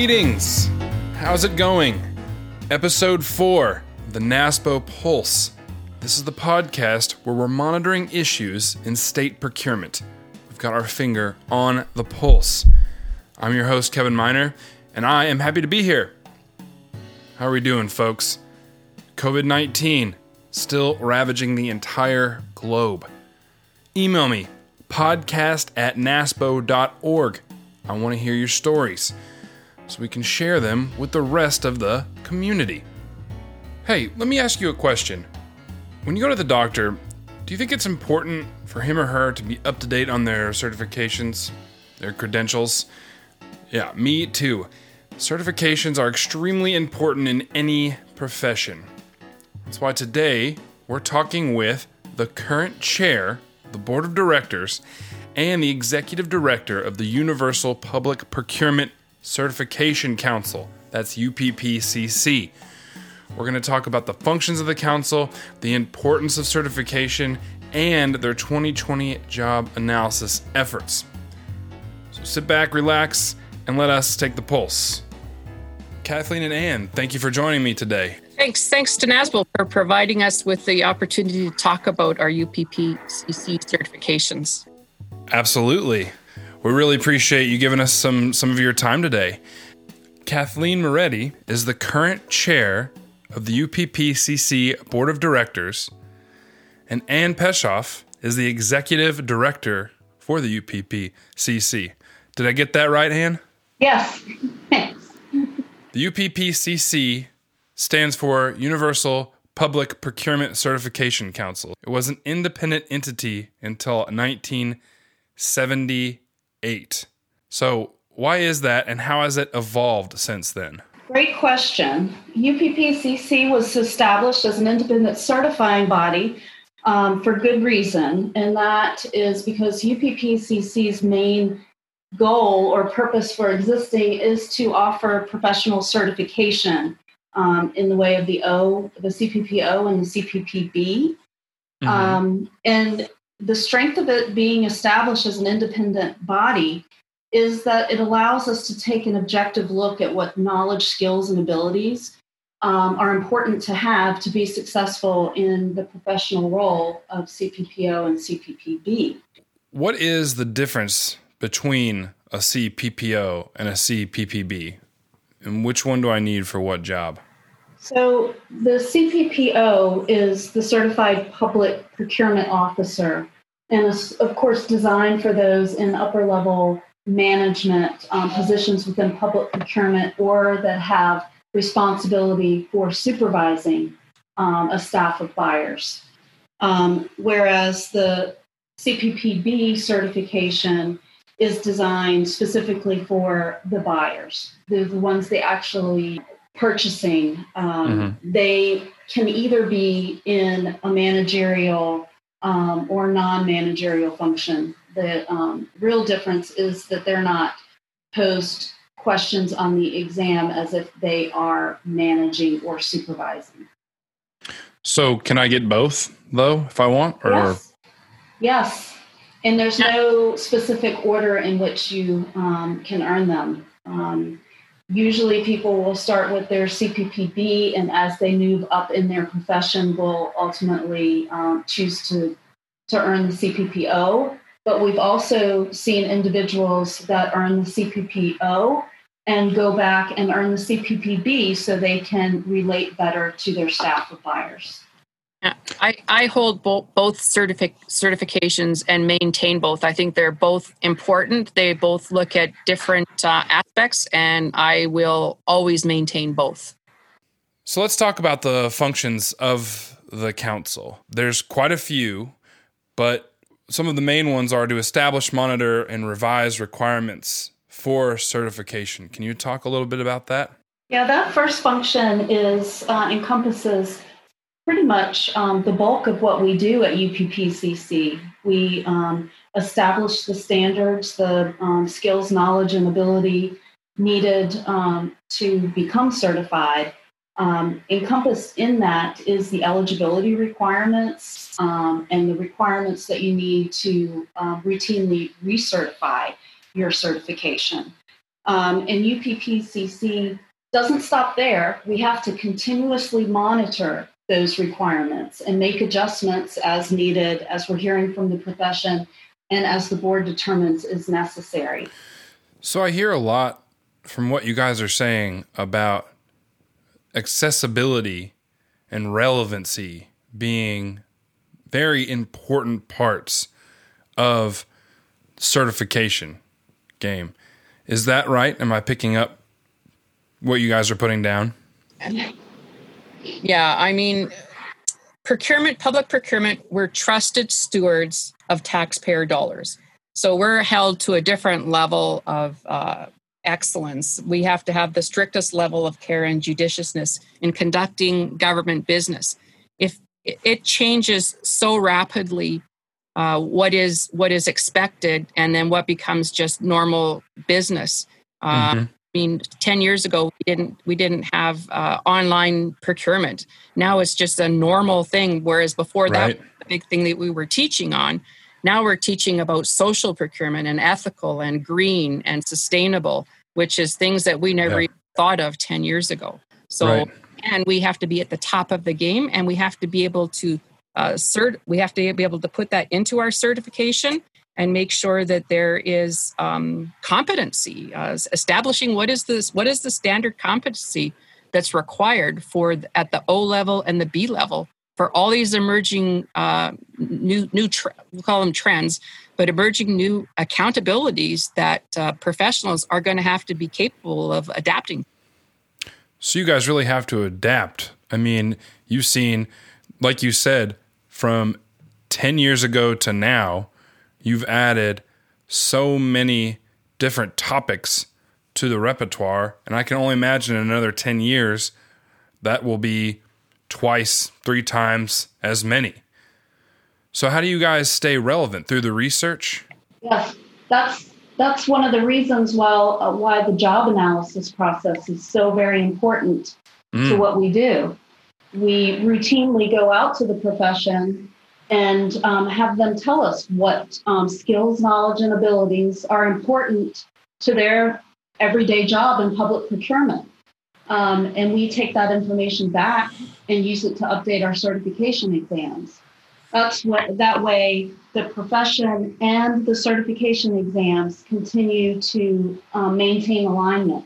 Greetings! How's it going? Episode 4 The NASPO Pulse. This is the podcast where we're monitoring issues in state procurement. We've got our finger on the pulse. I'm your host, Kevin Miner, and I am happy to be here. How are we doing, folks? COVID 19 still ravaging the entire globe. Email me, podcast at naspo.org. I want to hear your stories so we can share them with the rest of the community. Hey, let me ask you a question. When you go to the doctor, do you think it's important for him or her to be up to date on their certifications, their credentials? Yeah, me too. Certifications are extremely important in any profession. That's why today we're talking with the current chair, the board of directors, and the executive director of the Universal Public Procurement Certification Council. That's UPPCC. We're going to talk about the functions of the council, the importance of certification, and their 2020 job analysis efforts. So sit back, relax, and let us take the pulse. Kathleen and Ann, thank you for joining me today. Thanks, thanks to NASPO for providing us with the opportunity to talk about our UPPCC certifications. Absolutely. We really appreciate you giving us some, some of your time today. Kathleen Moretti is the current chair of the UPPCC Board of Directors, and Ann Peshoff is the executive director for the UPPCC. Did I get that right, Ann? Yes. The UPPCC stands for Universal Public Procurement Certification Council. It was an independent entity until 1978. So, why is that and how has it evolved since then? Great question. UPPCC was established as an independent certifying body um, for good reason, and that is because UPPCC's main goal or purpose for existing is to offer professional certification um, in the way of the O, the CPPO, and the CPPB. Mm-hmm. Um, and the strength of it being established as an independent body is that it allows us to take an objective look at what knowledge, skills, and abilities um, are important to have to be successful in the professional role of CPPO and CPPB. What is the difference between a CPPO and a CPPB? And which one do I need for what job? So, the CPPO is the Certified Public Procurement Officer, and is, of course, designed for those in upper level management um, positions within public procurement or that have responsibility for supervising um, a staff of buyers. Um, whereas the CPPB certification is designed specifically for the buyers, the, the ones they actually purchasing. Um, mm-hmm. They can either be in a managerial um, or non-managerial function. The um, real difference is that they're not posed questions on the exam as if they are managing or supervising. So, can I get both though, if I want? Or yes. yes. And there's no specific order in which you um, can earn them. Um, usually, people will start with their CPPB, and as they move up in their profession, will ultimately um, choose to to earn the CPPO. But we've also seen individuals that earn the CPPO and go back and earn the CPPB so they can relate better to their staff of buyers. I, I hold both, both certific, certifications and maintain both. I think they're both important. They both look at different uh, aspects, and I will always maintain both. So let's talk about the functions of the council. There's quite a few, but some of the main ones are to establish, monitor, and revise requirements for certification. Can you talk a little bit about that? Yeah, that first function is uh, encompasses pretty much um, the bulk of what we do at UPPCC. We um, establish the standards, the um, skills, knowledge, and ability needed um, to become certified. Um, encompassed in that is the eligibility requirements um, and the requirements that you need to routinely recertify your certification. And UPPCC doesn't stop there. We have to continuously monitor those requirements and make adjustments as needed, as we're hearing from the profession, and as the board determines is necessary. So I hear a lot from what you guys are saying about accessibility and relevancy being very important parts of certification game. Is that right? Am I picking up what you guys are putting down? Yeah, I mean, procurement, public procurement, we're trusted stewards of taxpayer dollars. So we're held to a different level of uh, excellence. We have to have the strictest level of care and judiciousness in conducting government business. If it changes so rapidly, uh, what is what is expected, and then what becomes just normal business. Uh, mm-hmm. I mean, ten years ago we didn't we didn't have uh, online procurement. Now it's just a normal thing. Whereas before right. that, the big thing that we were teaching on. Now we're teaching about social procurement and ethical and green and sustainable, which is things that we never yeah. thought of 10 years ago. So, right. and we have to be at the top of the game and we have to be able to uh, cert, we have to be able to put that into our certification and make sure that there is um, competency, uh, establishing what is this, what is the standard competency that's required for at the O level and the B level for all these emerging uh, new new we'll call them trends, but emerging new accountabilities that uh, professionals are going to have to be capable of adapting. So you guys really have to adapt. I mean, you've seen, like you said, from ten years ago to now, you've added so many different topics to the repertoire, and I can only imagine in another ten years that will be twice, three times as many. So, how do you guys stay relevant through the research? Yes, that's that's one of the reasons why uh, why the job analysis process is so very important mm. to what we do. We routinely go out to the profession and um, have them tell us what um, skills, knowledge, and abilities are important to their everyday job in public procurement. Um, and we take that information back and use it to update our certification exams. That's what that way the profession and the certification exams continue to um, maintain alignment.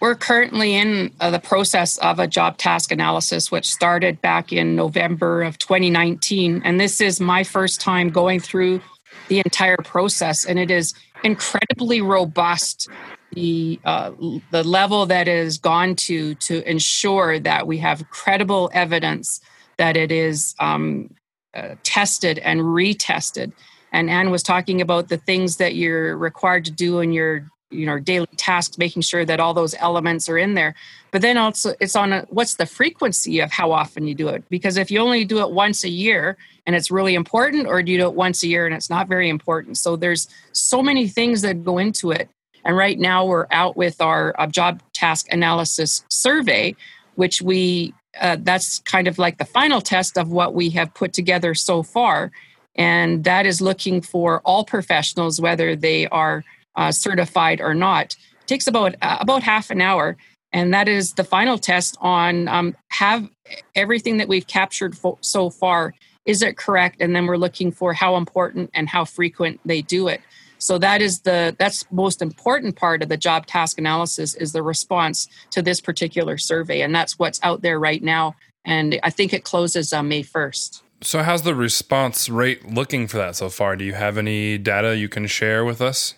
We're currently in uh, the process of a job task analysis, which started back in November of 2019. And this is my first time going through the entire process, and it is incredibly robust the uh, the level that is gone to to ensure that we have credible evidence that it is um, uh, tested and retested. And Ann was talking about the things that you're required to do in your you know daily tasks, making sure that all those elements are in there. But then also it's on a, what's the frequency of how often you do it? Because if you only do it once a year and it's really important, or do you do it once a year and it's not very important? So there's so many things that go into it and right now we're out with our uh, job task analysis survey, which we uh, that's kind of like the final test of what we have put together so far. And that is looking for all professionals, whether they are uh, certified or not. Takes about uh, about half an hour, and that is the final test on um, have everything that we've captured fo- so far is it correct, and then we're looking for how important and how frequent they do it. So that is the that's most important part of the job task analysis is the response to this particular survey, and that's what's out there right now. And I think it closes on May first. So how's the response rate looking for that so far? Do you have any data you can share with us?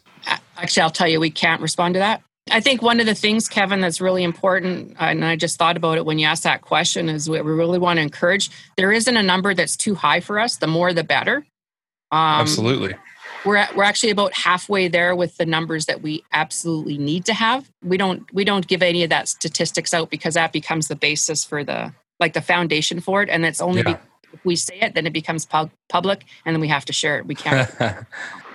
Actually, I'll tell you, we can't respond to that. I think one of the things, Kevin, that's really important, and I just thought about it when you asked that question, is we really want to encourage. There isn't a number that's too high for us. The more, the better. Um, Absolutely we're at, we're actually about halfway there with the numbers that we absolutely need to have. We don't we don't give any of that statistics out because that becomes the basis for the like the foundation for it, and it's only yeah. if we say it, then it becomes pub- public, and then we have to share it. We can't.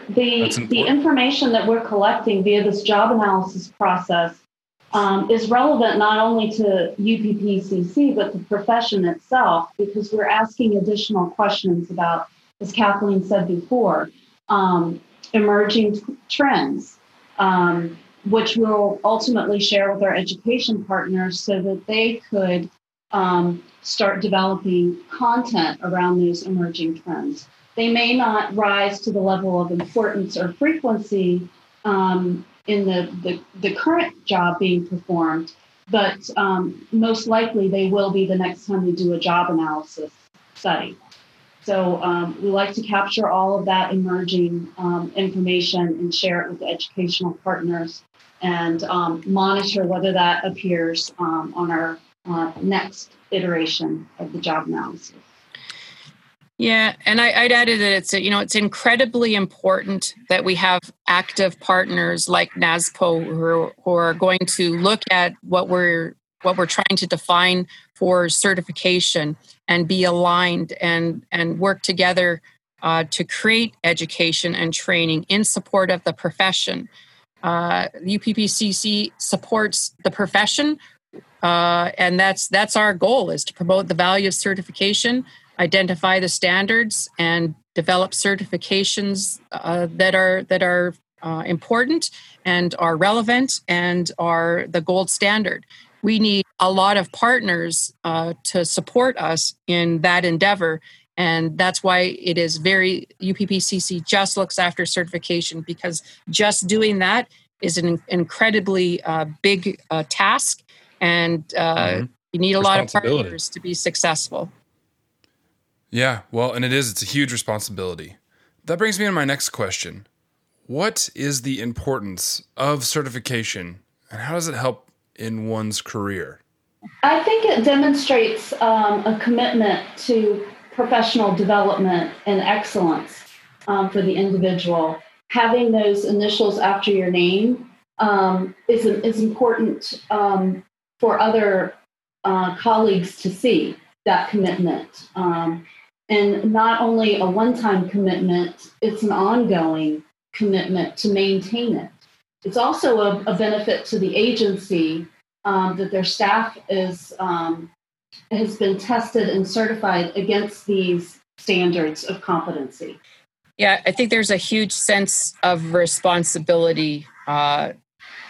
the the information that we're collecting via this job analysis process um, is relevant not only to UPPCC but the profession itself because we're asking additional questions about, as Kathleen said before, um, emerging t- trends, um, which we'll ultimately share with our education partners so that they could um, start developing content around those emerging trends. They may not rise to the level of importance or frequency um, in the, the, the, current job being performed, but um, most likely they will be the next time we do a job analysis study. So um, we like to capture all of that emerging um, information and share it with educational partners and um, monitor whether that appears um, on our uh, next iteration of the job analysis. Yeah, and I, would added that it's you know it's incredibly important that we have active partners like NASPO who are, who are going to look at what we're what we're trying to define for certification and be aligned and and work together uh, to create education and training in support of the profession. Uh, UPPCC supports the profession, uh, and that's that's our goal is to promote the value of certification identify the standards and develop certifications uh, that are that are uh, important and are relevant and are the gold standard. We need a lot of partners uh, to support us in that endeavor. And that's why it is very, UPPCC just looks after certification because just doing that is an incredibly uh, big uh, task. And uh, mm-hmm. you need a lot of partners to be successful. Yeah, well, and it is, it's a huge responsibility. That brings me to my next question. What is the importance of certification and how does it help in one's career? I think it demonstrates um, a commitment to professional development and excellence um, for the individual. Having those initials after your name um, is, is important um, for other uh, colleagues to see that commitment. Um, and not only a one time commitment, it's an ongoing commitment to maintain it. It's also a, a benefit to the agency um, that their staff is um, has been tested and certified against these standards of competency. Yeah, I think there's a huge sense of responsibility uh,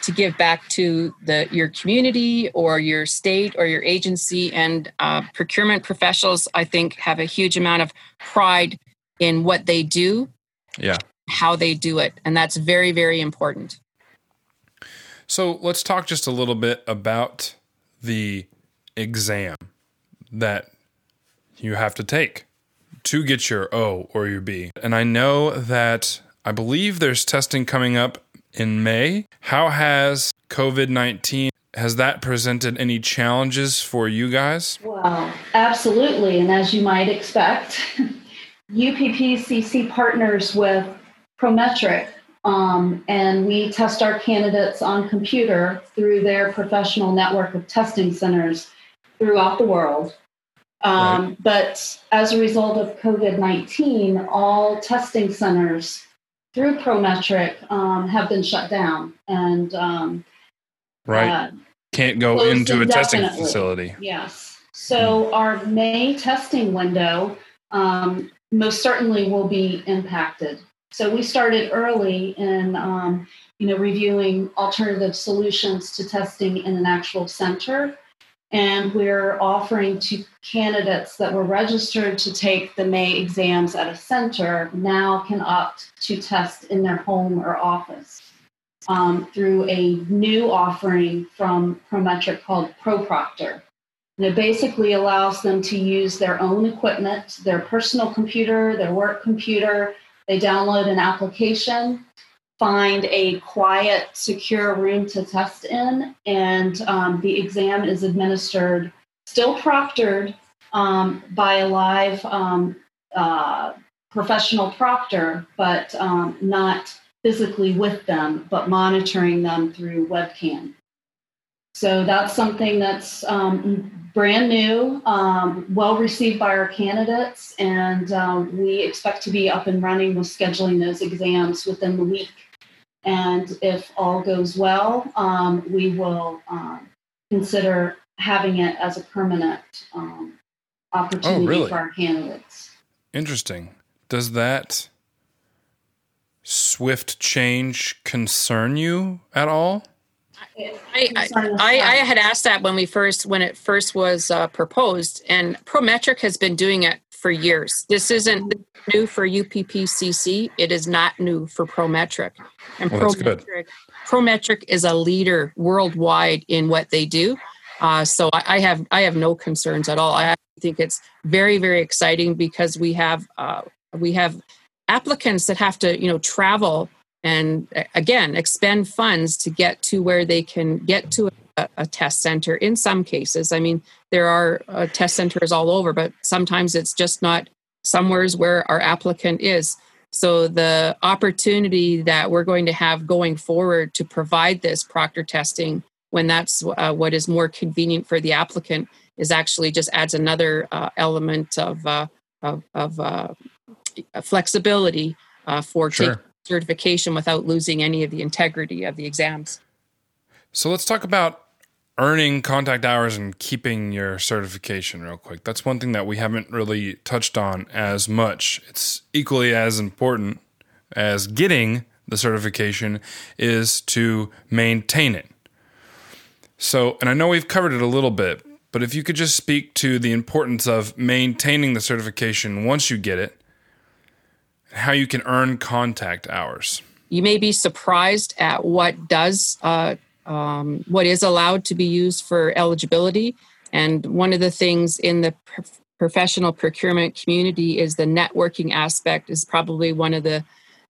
to give back to the your community or your state or your agency. And uh, procurement professionals i think have a huge amount of pride in what they do yeah. how they do it. And that's very very important. So let's talk just a little bit about the exam that you have to take to get your O or your B. And I know that I believe there's testing coming up in May. How has COVID 19 has that presented any challenges for you guys? Well, absolutely. And as you might expect, UPPCC partners with Prometric, um, and we test our candidates on computer through their professional network of testing centers throughout the world. Um, right. But as a result of COVID 19, all testing centers through Prometric um, have been shut down and um, right uh, can't go into a testing facility. Yes. So mm. our May testing window um, most certainly will be impacted. So we started early in um, you know reviewing alternative solutions to testing in an actual center and we're offering to candidates that were registered to take the May exams at a center now can opt to test in their home or office um, through a new offering from Prometric called ProProctor. And it basically allows them to use their own equipment, their personal computer, their work computer. They download an application find a quiet, secure room to test in, and um, the exam is administered, still proctored um, by a live um, uh, professional proctor, but um, not physically with them, but monitoring them through webcam. So that's something that's um, brand new, um, well received by our candidates, and um, we expect to be up and running with scheduling those exams within the week. And if all goes well, um, we will um, consider having it as a permanent um, opportunity oh, really? for our candidates. Interesting. Does that swift change concern you at all? I, I, I, I, had asked that when we first when it first was uh, proposed, and Prometric has been doing it for years. This isn't new for UPPCC. It is not new for Prometric. And well, Prometric, Prometric is a leader worldwide in what they do. Uh, so I, I, have I have no concerns at all. I think it's very very exciting because we have uh, we have applicants that have to you know travel and again expend funds to get to where they can get to a, a test center in some cases i mean there are uh, test centers all over but sometimes it's just not somewheres where our applicant is so the opportunity that we're going to have going forward to provide this proctor testing when that's uh, what is more convenient for the applicant is actually just adds another uh, element of uh, of, of uh, flexibility uh, for sure. certification without losing any of the integrity of the exams. So let's talk about earning contact hours and keeping your certification real quick. That's one thing that we haven't really touched on as much. It's equally as important as getting the certification is to maintain it. So, and I know we've covered it a little bit, but if you could just speak to the importance of maintaining the certification once you get it, how you can earn contact hours. You may be surprised at what does uh, um, what is allowed to be used for eligibility. And one of the things in the pro- professional procurement community is the networking aspect is probably one of the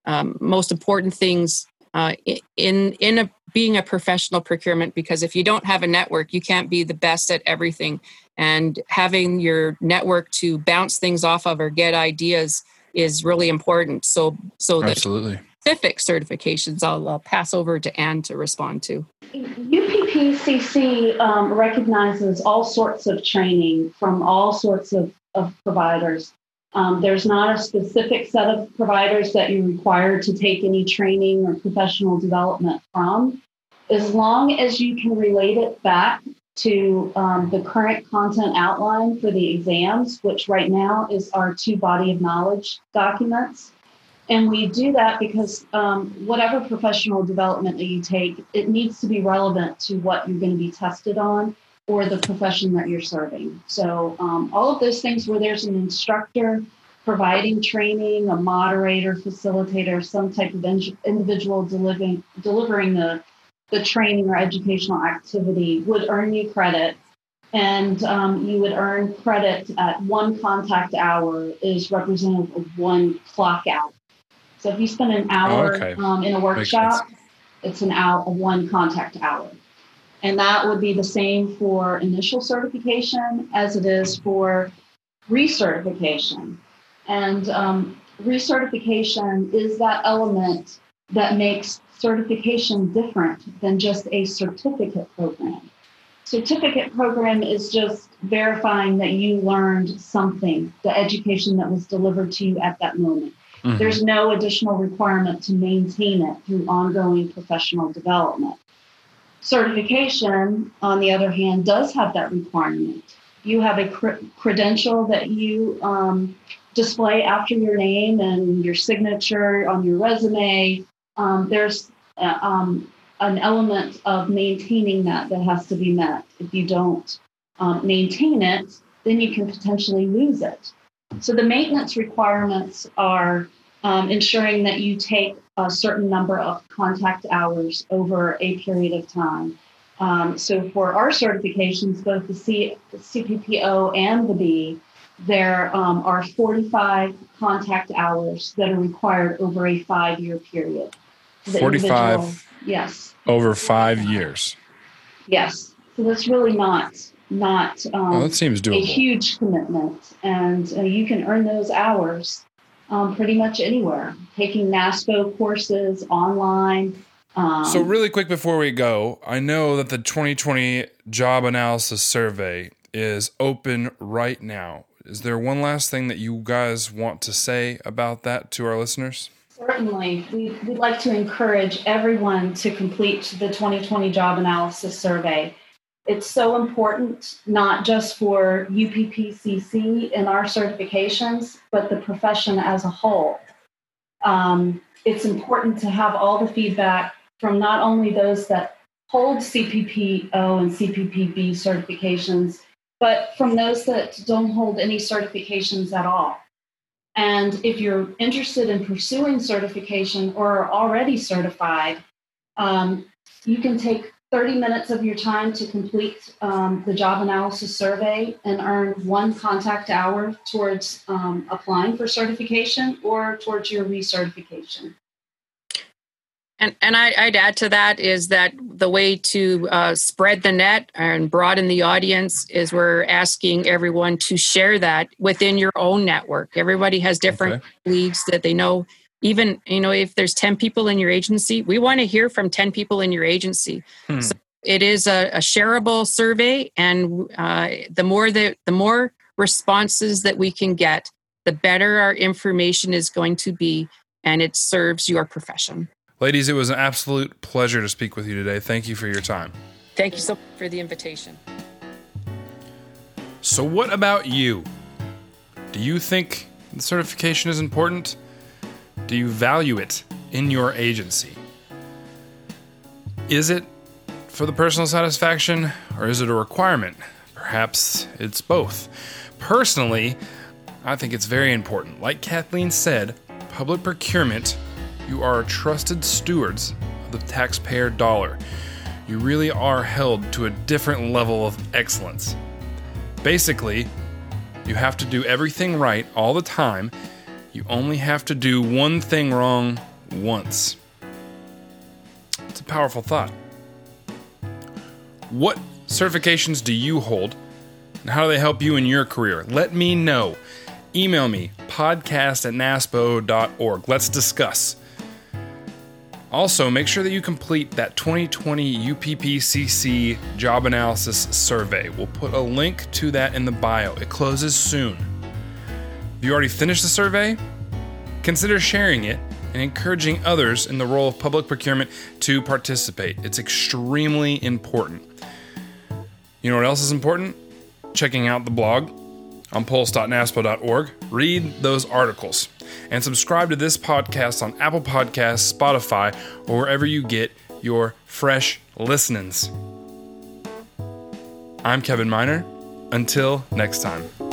um, most important things uh, in in a, being a professional procurement because if you don't have a network, you can't be the best at everything. And having your network to bounce things off of or get ideas is really important. So, so absolutely specific certifications, I'll, I'll pass over to Ann to respond to. UPPCC um, recognizes all sorts of training from all sorts of, of providers. Um, there's not a specific set of providers that you're required to take any training or professional development from. As long as you can relate it back to um, the current content outline for the exams, which right now is our two body of knowledge documents. And we do that because um, whatever professional development that you take, it needs to be relevant to what you're going to be tested on or the profession that you're serving. So, um, all of those things where there's an instructor providing training, a moderator, facilitator, some type of individual delivering, delivering the the training or educational activity would earn you credit. And um, you would earn credit at one contact hour is representative of one clock hour. So if you spend an hour oh, okay. um, in a workshop, it's an hour, a one contact hour. And that would be the same for initial certification as it is for recertification. And um, recertification is that element that makes certification different than just a certificate program. Certificate program is just verifying that you learned something, the education that was delivered to you at that moment. Mm-hmm. There's no additional requirement to maintain it through ongoing professional development. Certification, on the other hand, does have that requirement. You have a cr- credential that you um, display after your name and your signature on your resume um, there's uh, um, an element of maintaining that that has to be met. If you don't um, maintain it, then you can potentially lose it. So the maintenance requirements are um, ensuring that you take a certain number of contact hours over a period of time. Um, so for our certifications, both the, C, the CPPO and the B, there um, are 45 contact hours that are required over a five year period. 45 yes over five years yes so that's really not not um, well, that seems doable. a huge commitment and uh, you can earn those hours um, pretty much anywhere taking naspo courses online um, so really quick before we go i know that the 2020 job analysis survey is open right now is there one last thing that you guys want to say about that to our listeners Certainly. We, would like to encourage everyone to complete the 2020 job analysis survey. It's so important, not just for UPPCC and our certifications, but the profession as a whole. Um, it's important to have all the feedback from not only those that hold CPPO and CPPB certifications, but from those that don't hold any certifications at all. And if you're interested in pursuing certification or are already certified, um, you can take 30 minutes of your time to complete um, the job analysis survey and earn one contact hour towards um, applying for certification or towards your recertification. And, and I, would add to that is that the way to uh, spread the net and broaden the audience is we're asking everyone to share that within your own network. Everybody has different okay. leagues that they know even you know if there's 10 people in your agency we want to hear from 10 people in your agency. Hmm. so it is a, a shareable survey and uh, the more that the more responses that we can get the better our information is going to be and it serves your profession. Ladies it was an absolute pleasure to speak with you today. Thank you for your time. Thank you so much for the invitation. So what about you? Do you think certification is important do you value it in your agency? Is it for the personal satisfaction or is it a requirement? Perhaps it's both. Personally, I think it's very important. Like Kathleen said, public procurement, you are trusted stewards of the taxpayer dollar. You really are held to a different level of excellence. Basically, you have to do everything right all the time you only have to do one thing wrong once. It's a powerful thought. What certifications do you hold? And how do they help you in your career? Let me know. Email me, podcast at naspo.org. Let's discuss. Also, make sure that you complete that 2020 UPPCC job analysis survey. We'll put a link to that in the bio. It closes soon. You already finished the survey, consider sharing it and encouraging others in the role of public procurement to participate. It's extremely important. You know what else is important? Checking out the blog on pulse.naspo.org. Read those articles and subscribe to this podcast on Apple Podcasts, Spotify, or wherever you get your fresh listenings. I'm Kevin Miner. Until next time.